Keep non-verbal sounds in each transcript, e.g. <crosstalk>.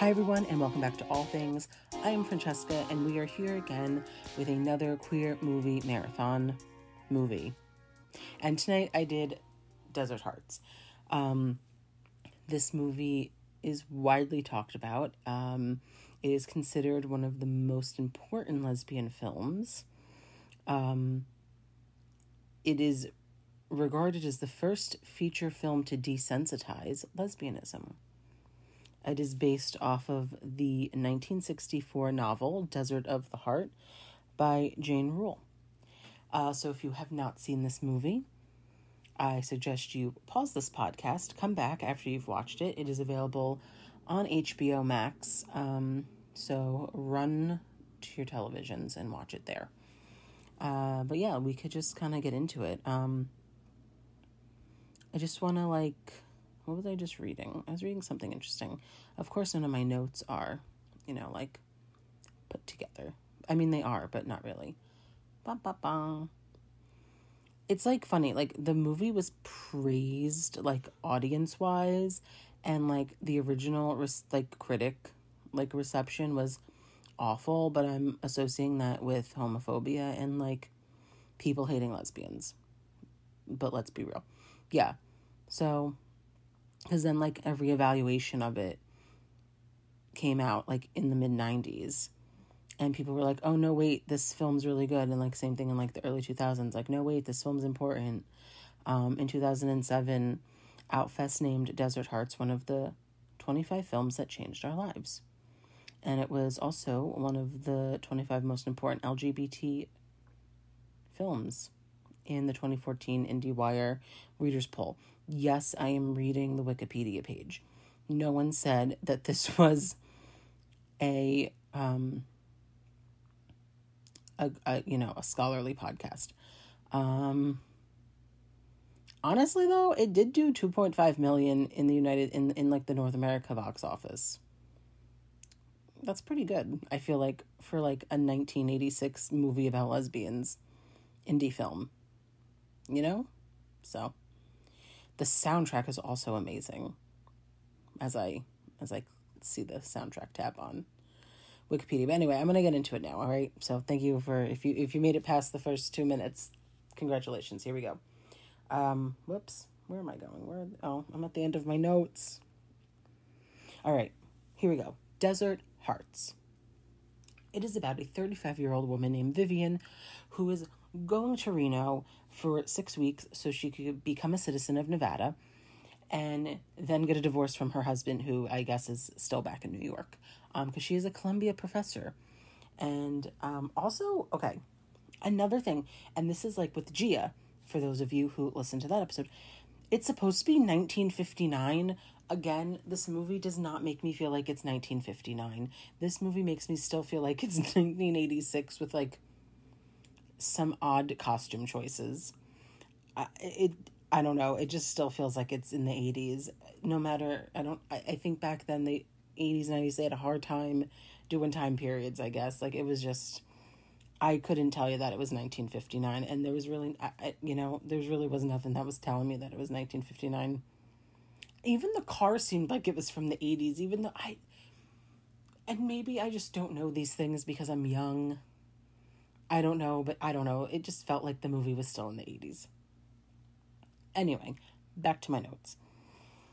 Hi, everyone, and welcome back to All Things. I am Francesca, and we are here again with another queer movie marathon movie. And tonight I did Desert Hearts. Um, this movie is widely talked about. Um, it is considered one of the most important lesbian films. Um, it is regarded as the first feature film to desensitize lesbianism. It is based off of the 1964 novel Desert of the Heart by Jane Rule. Uh, so if you have not seen this movie, I suggest you pause this podcast, come back after you've watched it. It is available on HBO Max. Um, so run to your televisions and watch it there. Uh, but yeah, we could just kind of get into it. Um, I just want to like, what was I just reading? I was reading something interesting. Of course, none of my notes are, you know, like put together. I mean, they are, but not really. It's like funny, like the movie was praised, like audience wise, and like the original, res- like critic, like reception was awful, but I'm associating that with homophobia and like people hating lesbians. But let's be real. Yeah. So, because then like every evaluation of it came out like in the mid 90s and people were like oh no wait this film's really good. And like same thing in like the early 2000s like no wait this film's important. Um, in 2007 outfest named desert hearts one of the 25 films that changed our lives. And it was also one of the 25 most important lgbt films in the 2014 IndieWire readers poll. Yes, I am reading the Wikipedia page. No one said that this <laughs> was a um a, a you know, a scholarly podcast. Um honestly though, it did do 2.5 million in the United in in like the North America box office. That's pretty good. I feel like for like a 1986 movie about lesbians indie film you know? So the soundtrack is also amazing. As I as I see the soundtrack tab on Wikipedia. But anyway, I'm gonna get into it now, all right? So thank you for if you if you made it past the first two minutes, congratulations. Here we go. Um, whoops, where am I going? Where oh, I'm at the end of my notes. All right, here we go. Desert Hearts. It is about a 35 year old woman named Vivian who is going to Reno for six weeks so she could become a citizen of Nevada and then get a divorce from her husband, who I guess is still back in New York, because um, she is a Columbia professor. And um, also, okay, another thing, and this is like with Gia, for those of you who listened to that episode, it's supposed to be 1959. Again, this movie does not make me feel like it's 1959. This movie makes me still feel like it's <laughs> 1986 with like some odd costume choices. Uh, it I don't know. It just still feels like it's in the eighties. No matter I don't I, I think back then the eighties, nineties they had a hard time doing time periods, I guess. Like it was just I couldn't tell you that it was 1959 and there was really I, you know, there really was nothing that was telling me that it was 1959. Even the car seemed like it was from the 80s even though I and maybe I just don't know these things because I'm young I don't know, but I don't know. It just felt like the movie was still in the 80s. Anyway, back to my notes.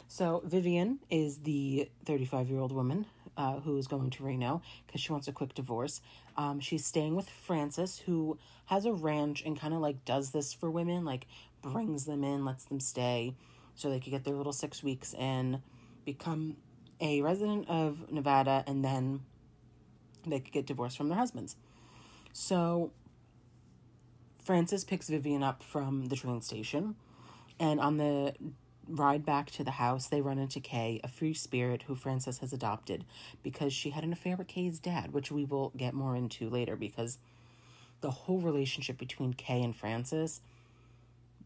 So, Vivian is the 35 year old woman uh, who is going to Reno because she wants a quick divorce. Um, she's staying with Francis, who has a ranch and kind of like does this for women, like brings them in, lets them stay so they could get their little six weeks and become a resident of Nevada and then they could get divorced from their husbands. So Francis picks Vivian up from the train station, and on the ride back to the house, they run into Kay, a free spirit who Francis has adopted because she had an affair with Kay's dad, which we will get more into later because the whole relationship between Kay and Francis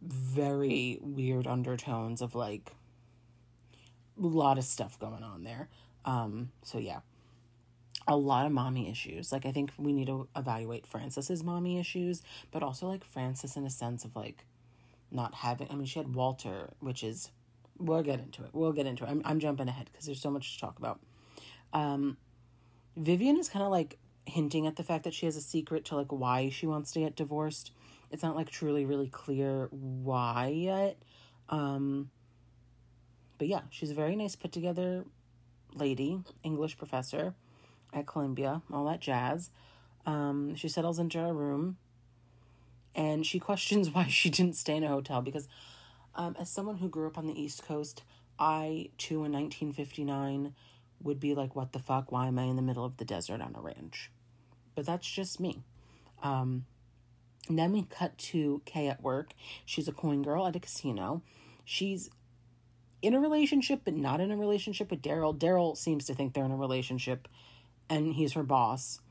very weird undertones of like a lot of stuff going on there. Um so yeah a lot of mommy issues. Like I think we need to evaluate Frances's mommy issues, but also like Francis in a sense of like not having I mean she had Walter, which is we'll get into it. We'll get into it. I'm I'm jumping ahead because there's so much to talk about. Um, Vivian is kind of like hinting at the fact that she has a secret to like why she wants to get divorced. It's not like truly really clear why yet. Um, but yeah, she's a very nice put together lady, English professor at Columbia, all that jazz. Um, she settles into her room and she <laughs> questions why she didn't stay in a hotel because, um, as someone who grew up on the East Coast, I too in 1959 would be like, what the fuck? Why am I in the middle of the desert on a ranch? But that's just me. Um, then we cut to Kay at work. She's a coin girl at a casino. She's in a relationship, but not in a relationship with Daryl. Daryl seems to think they're in a relationship, and he's her boss.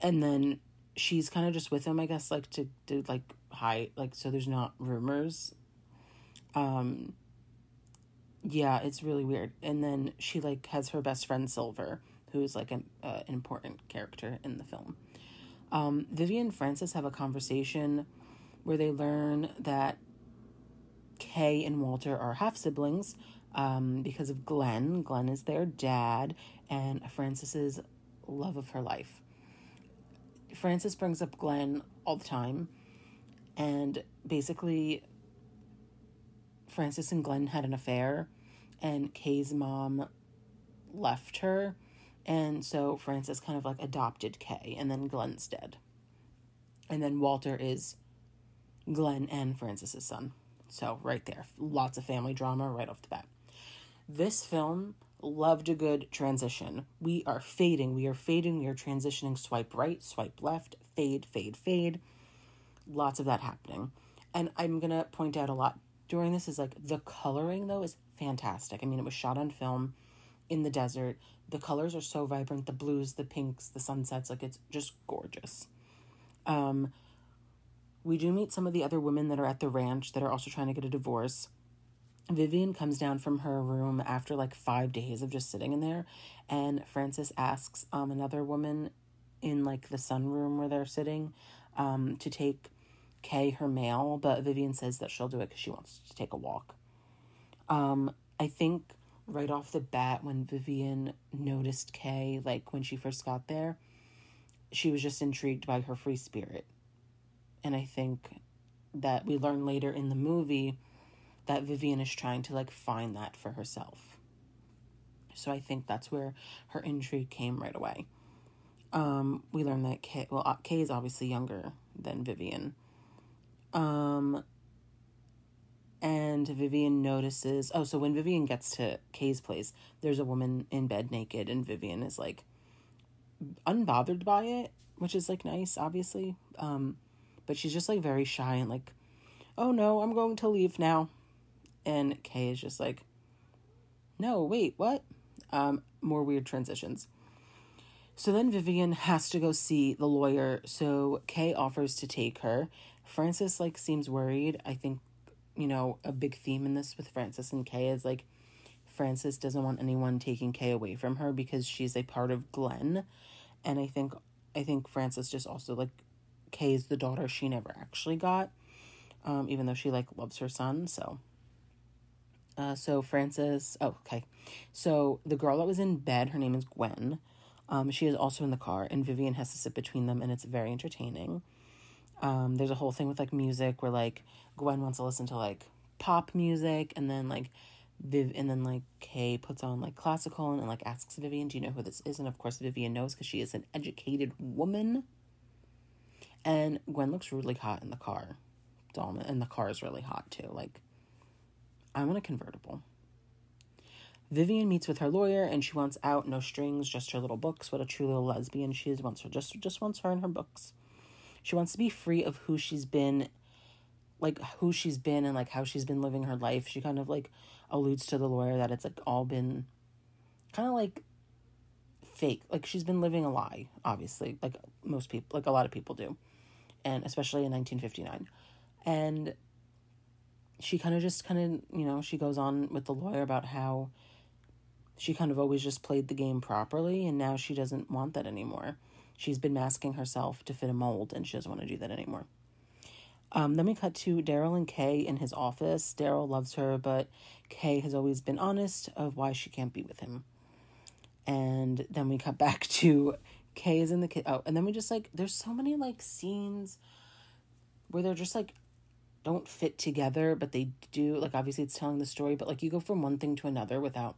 And then she's kind of just with him, I guess, like to do like hide, like so there's not rumors. Um. Yeah, it's really weird. And then she like has her best friend Silver, who's like an uh, an important character in the film. Um, Vivian and Francis have a conversation where they learn that Kay and Walter are half siblings um, because of Glenn. Glenn is their dad and Francis's love of her life. Francis brings up Glenn all the time, and basically, Francis and Glenn had an affair, and Kay's mom left her, and so Francis kind of like adopted Kay, and then Glenn's dead. And then Walter is Glenn and Francis's son. So, right there, lots of family drama right off the bat. This film loved a good transition. We are fading, we are fading, we are transitioning swipe right, swipe left, fade, fade, fade. Lots of that happening. And I'm going to point out a lot during this is like the coloring though is fantastic. I mean, it was shot on film in the desert. The colors are so vibrant, the blues, the pinks, the sunsets, like it's just gorgeous. Um we do meet some of the other women that are at the ranch that are also trying to get a divorce. Vivian comes down from her room after like five days of just sitting in there, and Francis asks um, another woman in like the sunroom where they're sitting um, to take Kay her mail, but Vivian says that she'll do it because she wants to take a walk. Um, I think right off the bat when Vivian noticed Kay, like when she first got there, she was just intrigued by her free spirit. And I think that we learn later in the movie that Vivian is trying to like find that for herself. So I think that's where her intrigue came right away. Um, we learn that Kay, well, uh, Kay is obviously younger than Vivian. Um, and Vivian notices, oh, so when Vivian gets to Kay's place, there's a woman in bed naked, and Vivian is like unbothered by it, which is like nice, obviously. Um, but she's just like very shy and like, oh no, I'm going to leave now. And Kay is just like, no, wait, what? Um, more weird transitions. So then Vivian has to go see the lawyer. So Kay offers to take her. Francis like seems worried. I think, you know, a big theme in this with Francis and Kay is like Francis doesn't want anyone taking Kay away from her because she's a part of Glenn. And I think I think Francis just also like Kay's the daughter she never actually got, um, even though she like loves her son. So, uh, so Francis. Oh, okay. So the girl that was in bed, her name is Gwen. Um, she is also in the car, and Vivian has to sit between them, and it's very entertaining. Um, there's a whole thing with like music where like Gwen wants to listen to like pop music, and then like Viv, and then like Kay puts on like classical and, and like asks Vivian, "Do you know who this is?" And of course, Vivian knows because she is an educated woman. And Gwen looks really hot in the car. And the car is really hot too. Like, I'm in a convertible. Vivian meets with her lawyer and she wants out, no strings, just her little books. What a true little lesbian she is. Wants her just just wants her and her books. She wants to be free of who she's been, like who she's been and like how she's been living her life. She kind of like alludes to the lawyer that it's like all been kind of like fake. Like she's been living a lie, obviously, like most people, like a lot of people do and especially in 1959. And she kind of just kind of, you know, she goes on with the lawyer about how she kind of always just played the game properly and now she doesn't want that anymore. She's been masking herself to fit a mold and she doesn't want to do that anymore. Um, then we cut to Daryl and Kay in his office. Daryl loves her, but Kay has always been honest of why she can't be with him. And then we cut back to Kay is in the. Oh, and then we just like, there's so many like scenes where they're just like, don't fit together, but they do. Like, obviously, it's telling the story, but like, you go from one thing to another without,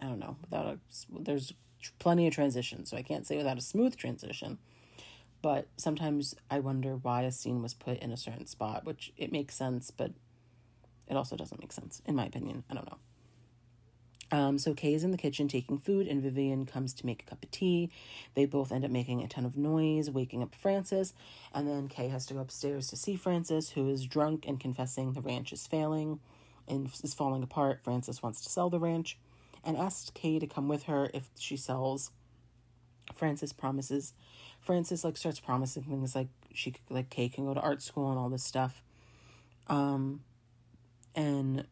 I don't know, without a, there's plenty of transition. So I can't say without a smooth transition. But sometimes I wonder why a scene was put in a certain spot, which it makes sense, but it also doesn't make sense, in my opinion. I don't know. Um, so Kay is in the kitchen taking food, and Vivian comes to make a cup of tea. They both end up making a ton of noise, waking up Francis, and then Kay has to go upstairs to see Francis, who is drunk and confessing the ranch is failing and is falling apart. Francis wants to sell the ranch and asks Kay to come with her if she sells. Francis promises. Francis like starts promising things like she like Kay can go to art school and all this stuff. Um, and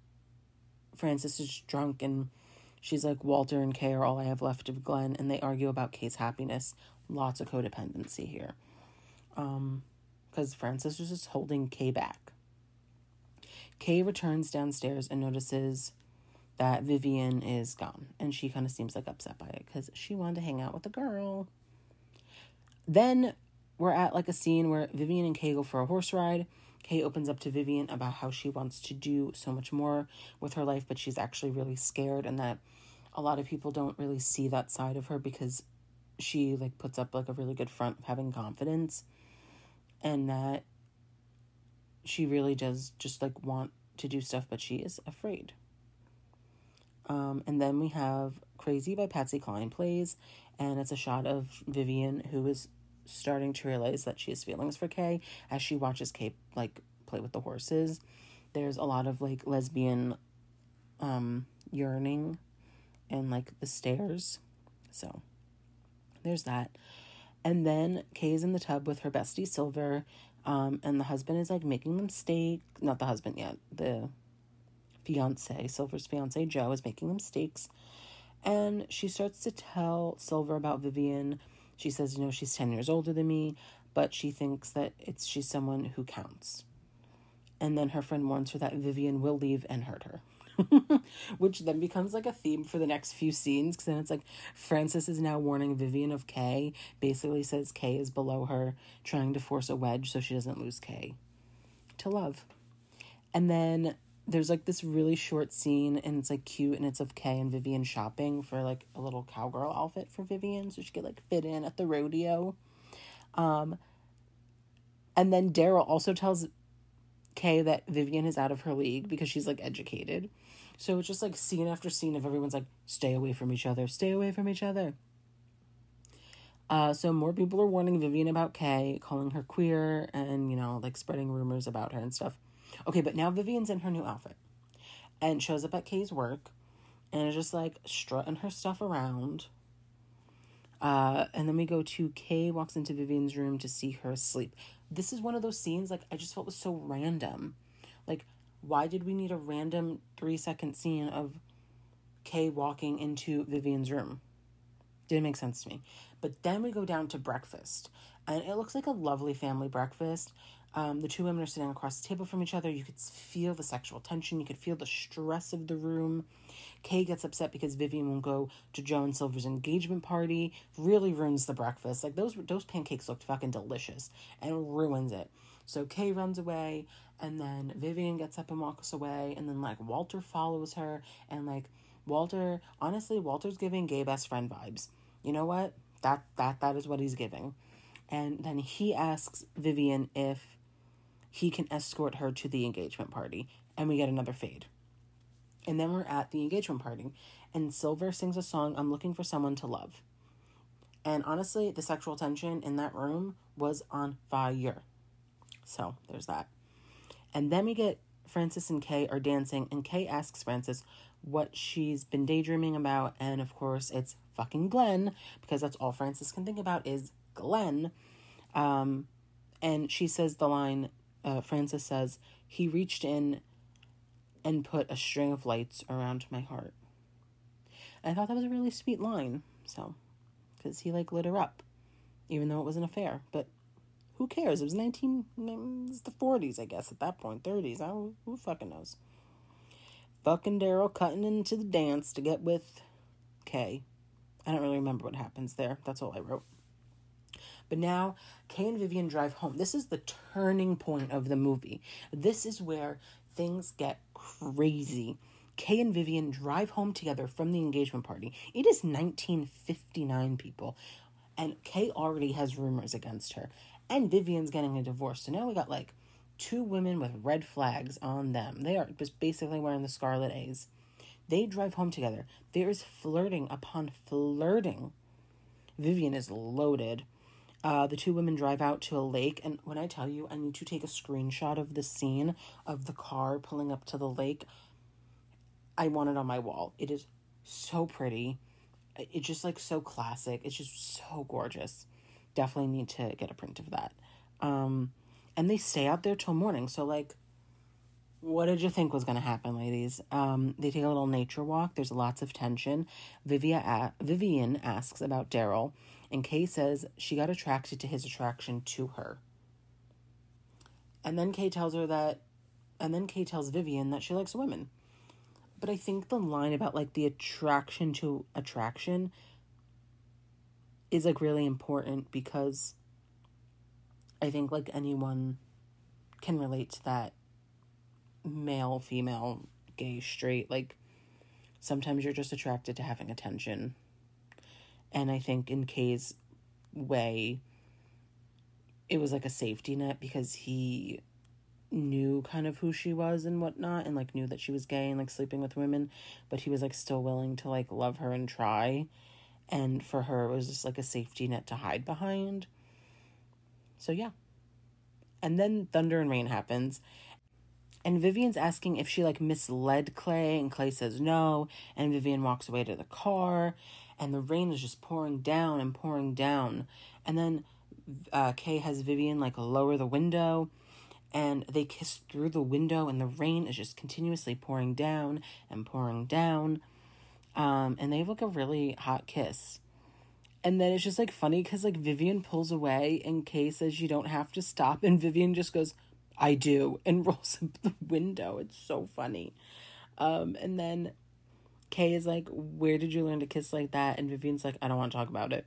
Francis is drunk and she's like Walter and Kay are all I have left of Glenn, and they argue about Kay's happiness. Lots of codependency here. Um, because Francis is just holding Kay back. Kay returns downstairs and notices that Vivian is gone, and she kind of seems like upset by it because she wanted to hang out with the girl. Then we're at like a scene where Vivian and Kay go for a horse ride. Kay opens up to Vivian about how she wants to do so much more with her life, but she's actually really scared, and that a lot of people don't really see that side of her because she like puts up like a really good front of having confidence, and that she really does just like want to do stuff, but she is afraid. Um, and then we have Crazy by Patsy Cline plays, and it's a shot of Vivian who is starting to realize that she has feelings for Kay as she watches Kay like play with the horses. There's a lot of like lesbian um yearning and like the stairs. So there's that. And then Kay is in the tub with her bestie Silver. Um, and the husband is like making them steak. Not the husband yet. The fiance, Silver's fiance Joe, is making them steaks. And she starts to tell Silver about Vivian. She says, you know, she's 10 years older than me, but she thinks that it's she's someone who counts. And then her friend warns her that Vivian will leave and hurt her. <laughs> Which then becomes like a theme for the next few scenes because then it's like Francis is now warning Vivian of Kay, basically says Kay is below her, trying to force a wedge so she doesn't lose Kay to love. And then there's like this really short scene and it's like cute and it's of Kay and Vivian shopping for like a little cowgirl outfit for Vivian so she could like fit in at the rodeo. Um and then Daryl also tells Kay that Vivian is out of her league because she's like educated. So it's just like scene after scene of everyone's like, stay away from each other, stay away from each other. Uh, so more people are warning Vivian about Kay, calling her queer, and you know, like spreading rumors about her and stuff. Okay, but now Vivian's in her new outfit and shows up at Kay's work and is just like strutting her stuff around. Uh, and then we go to Kay walks into Vivian's room to see her asleep. This is one of those scenes like I just felt was so random. Like, why did we need a random three second scene of Kay walking into Vivian's room? Didn't make sense to me. But then we go down to breakfast, and it looks like a lovely family breakfast. Um, the two women are sitting across the table from each other. You could feel the sexual tension. You could feel the stress of the room. Kay gets upset because Vivian won't go to Joe and Silver's engagement party. Really ruins the breakfast. Like those those pancakes looked fucking delicious and ruins it. So Kay runs away, and then Vivian gets up and walks away, and then like Walter follows her, and like Walter, honestly, Walter's giving gay best friend vibes. You know what? That that that is what he's giving. And then he asks Vivian if he can escort her to the engagement party, and we get another fade. And then we're at the engagement party, and Silver sings a song, I'm looking for someone to love. And honestly, the sexual tension in that room was on fire. So there's that. And then we get Francis and Kay are dancing, and Kay asks Francis what she's been daydreaming about, and of course, it's fucking Glenn, because that's all Francis can think about is Glenn. Um, and she says the line, uh, Francis says, he reached in and put a string of lights around my heart. And I thought that was a really sweet line. So, because he like lit her up, even though it was an affair. But who cares? It was 19, it was the 40s, I guess, at that point, 30s. I, who fucking knows? Fucking Daryl cutting into the dance to get with Kay. I don't really remember what happens there. That's all I wrote. But now Kay and Vivian drive home. This is the turning point of the movie. This is where things get crazy. Kay and Vivian drive home together from the engagement party. It is 1959, people. And Kay already has rumors against her. And Vivian's getting a divorce. So now we got like two women with red flags on them. They are just basically wearing the scarlet A's. They drive home together. There is flirting upon flirting. Vivian is loaded. Uh, the two women drive out to a lake, and when I tell you, I need to take a screenshot of the scene of the car pulling up to the lake. I want it on my wall. It is so pretty. It's just like so classic. It's just so gorgeous. Definitely need to get a print of that. Um, and they stay out there till morning. So like, what did you think was going to happen, ladies? Um, they take a little nature walk. There's lots of tension. Vivia, Vivian asks about Daryl and Kay says she got attracted to his attraction to her. And then Kay tells her that, and then Kay tells Vivian that she likes women. But I think the line about like the attraction to attraction is like really important because I think like anyone can relate to that male, female, gay, straight. Like sometimes you're just attracted to having attention and I think in Kay's way, it was like a safety net because he knew kind of who she was and whatnot and like knew that she was gay and like sleeping with women but he was like still willing to like love her and try. And for her it was just like a safety net to hide behind. So yeah. And then thunder and rain happens. And Vivian's asking if she like misled Kay and Kay says no. And Vivian walks away to the car and the rain is just pouring down and pouring down. And then uh, Kay has Vivian like lower the window and they kiss through the window and the rain is just continuously pouring down and pouring down. Um, and they have like a really hot kiss. And then it's just like funny because like Vivian pulls away and Kay says you don't have to stop and Vivian just goes, I do, and <laughs> rolls up the window. It's so funny. Um, and then Kay is like, Where did you learn to kiss like that? And Vivian's like, I don't want to talk about it.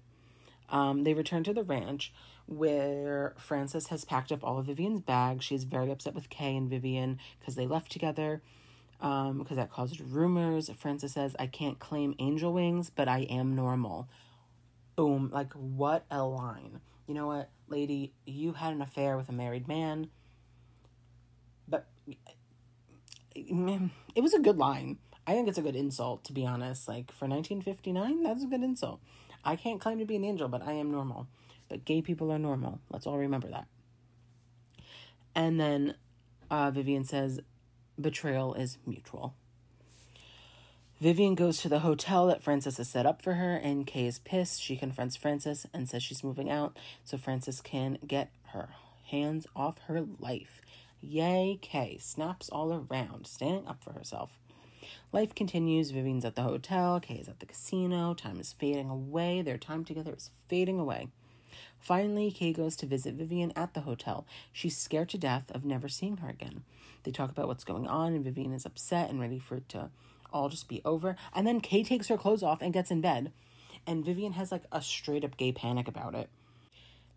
Um, they return to the ranch where Frances has packed up all of Vivian's bags. She's very upset with Kay and Vivian because they left together um, because that caused rumors. Frances says, I can't claim angel wings, but I am normal. Boom. Like, what a line. You know what, lady? You had an affair with a married man. But it was a good line. I think it's a good insult, to be honest. Like, for 1959, that's a good insult. I can't claim to be an angel, but I am normal. But gay people are normal. Let's all remember that. And then uh, Vivian says, betrayal is mutual. Vivian goes to the hotel that Frances has set up for her, and Kay is pissed. She confronts Frances and says she's moving out so Frances can get her hands off her life. Yay, Kay snaps all around, standing up for herself. Life continues. Vivian's at the hotel. Kay is at the casino. Time is fading away. Their time together is fading away. Finally, Kay goes to visit Vivian at the hotel. She's scared to death of never seeing her again. They talk about what's going on, and Vivian is upset and ready for it to all just be over. And then Kay takes her clothes off and gets in bed. And Vivian has like a straight up gay panic about it.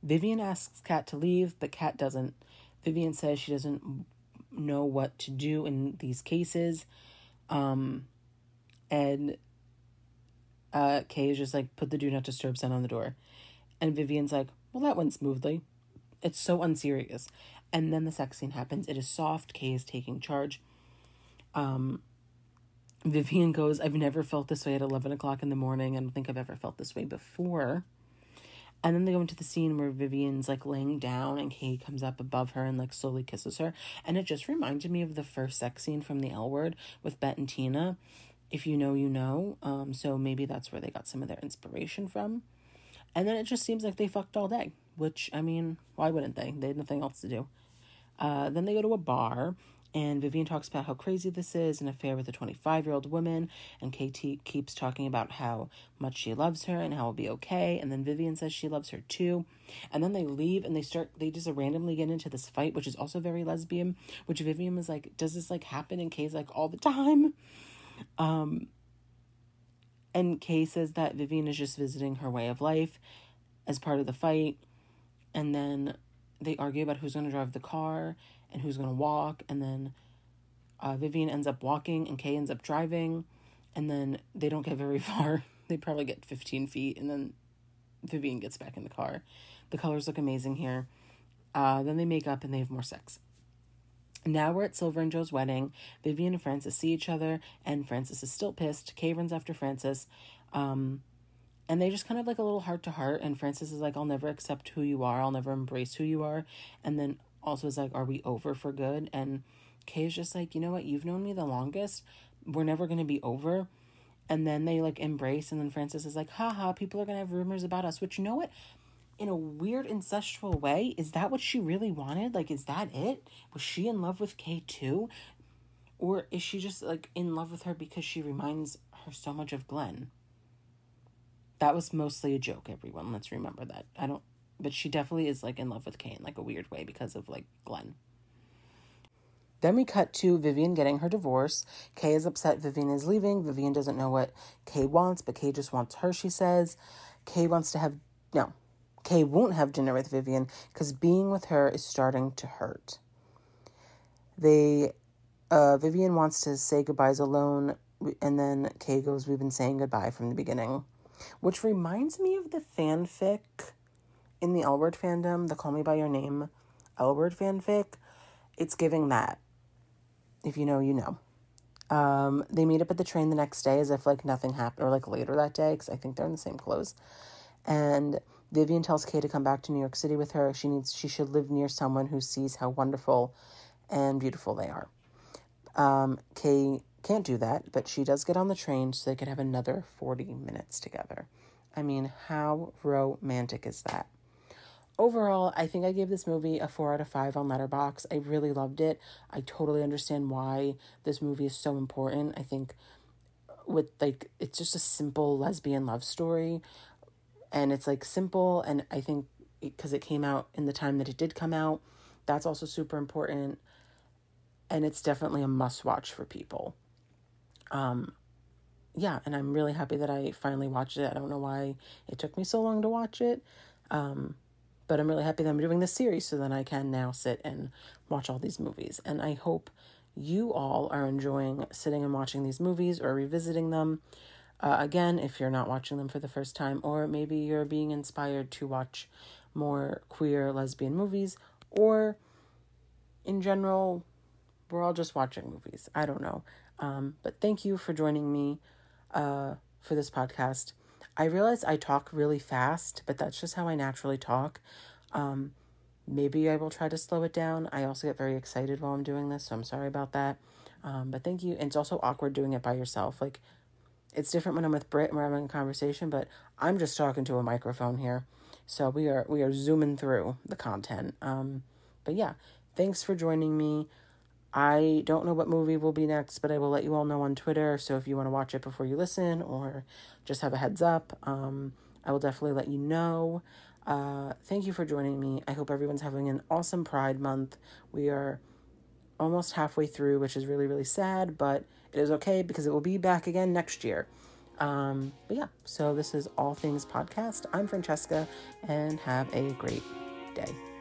Vivian asks Kay to leave, but Kay doesn't. Vivian says she doesn't know what to do in these cases. Um, and uh, Kay is just like, put the do not disturb sign on the door. And Vivian's like, well, that went smoothly. It's so unserious. And then the sex scene happens. It is soft. Kay is taking charge. Um, Vivian goes, I've never felt this way at 11 o'clock in the morning. I don't think I've ever felt this way before. And then they go into the scene where Vivian's like laying down and Kay comes up above her and like slowly kisses her. And it just reminded me of the first sex scene from the L word with Bette and Tina. If you know, you know. Um, so maybe that's where they got some of their inspiration from. And then it just seems like they fucked all day, which, I mean, why wouldn't they? They had nothing else to do. Uh, then they go to a bar and Vivian talks about how crazy this is an affair with a 25 year old woman. And KT keeps talking about how much she loves her and how it'll be okay. And then Vivian says she loves her too. And then they leave and they start, they just randomly get into this fight, which is also very lesbian, which Vivian was like, does this like happen in Kay's like all the time? Um, And Kay says that Vivian is just visiting her way of life as part of the fight. And then they argue about who's going to drive the car and who's going to walk. And then uh, Vivian ends up walking and Kay ends up driving. And then they don't get very <laughs> far. they probably get 15 feet. And then Vivian gets back in the car. The colors look amazing here. Uh, then they make up and they have more sex. Now we're at Silver and Joe's wedding. Vivian and Francis see each other, and Francis is still pissed. Kay runs after Francis. Um, and they just kind of like a little heart to heart. And Francis is like, I'll never accept who you are. I'll never embrace who you are. And then also is like, Are we over for good? And Kay is just like, You know what? You've known me the longest. We're never going to be over. And then they like embrace. And then Francis is like, Haha, people are going to have rumors about us. Which, you know what? in a weird incestual way. Is that what she really wanted? Like, is that it? Was she in love with Kay too? Or is she just like in love with her because she reminds her so much of Glenn? That was mostly a joke, everyone. Let's remember that. I don't, but she definitely is like in love with Kane, like a weird way because of like Glenn. Then we cut to Vivian getting her divorce. Kay is upset Vivian is leaving. Vivian doesn't know what Kay wants, but Kay just wants her, she says. Kay wants to have, no, Kay won't have dinner with Vivian because being with her is starting to hurt. They, uh, Vivian wants to say goodbyes alone, and then Kay goes, We've been saying goodbye from the beginning. Which reminds me of the fanfic in the L Word fandom, the Call Me By Your Name L Word fanfic. It's giving that. If you know, you know. Um, they meet up at the train the next day as if like nothing happened, or like later that day, because I think they're in the same clothes. And Vivian tells Kay to come back to New York City with her. She needs she should live near someone who sees how wonderful and beautiful they are. Um, Kay can't do that, but she does get on the train so they could have another 40 minutes together. I mean, how romantic is that? Overall, I think I gave this movie a 4 out of 5 on Letterboxd. I really loved it. I totally understand why this movie is so important. I think with like it's just a simple lesbian love story and it's like simple and i think because it, came out in the time that it did come out that's also super important and it's definitely a must watch for people um yeah and i'm really happy that i finally watched it i don't know why it took me so long to watch it um but i'm really happy that i'm doing this series so that i can now sit and watch all these movies and i hope you all are enjoying sitting and watching these movies or revisiting them uh, again, if you're not watching them for the first time, or maybe you're being inspired to watch more queer lesbian movies, or in general, we're all just watching movies. I don't know. Um, but thank you for joining me uh, for this podcast. I realize I talk really fast, but that's just how I naturally talk. Um, maybe I will try to slow it down. I also get very excited while I'm doing this, so I'm sorry about that. Um, but thank you. And it's also awkward doing it by yourself. Like, it's different when I'm with Britt and we're having a conversation, but I'm just talking to a microphone here. So we are we are zooming through the content. Um, but yeah, thanks for joining me. I don't know what movie will be next, but I will let you all know on Twitter. So if you want to watch it before you listen or just have a heads up, um, I will definitely let you know. Uh, thank you for joining me. I hope everyone's having an awesome Pride Month. We are almost halfway through, which is really, really sad, but it is okay because it will be back again next year. Um, but yeah, so this is All Things Podcast. I'm Francesca, and have a great day.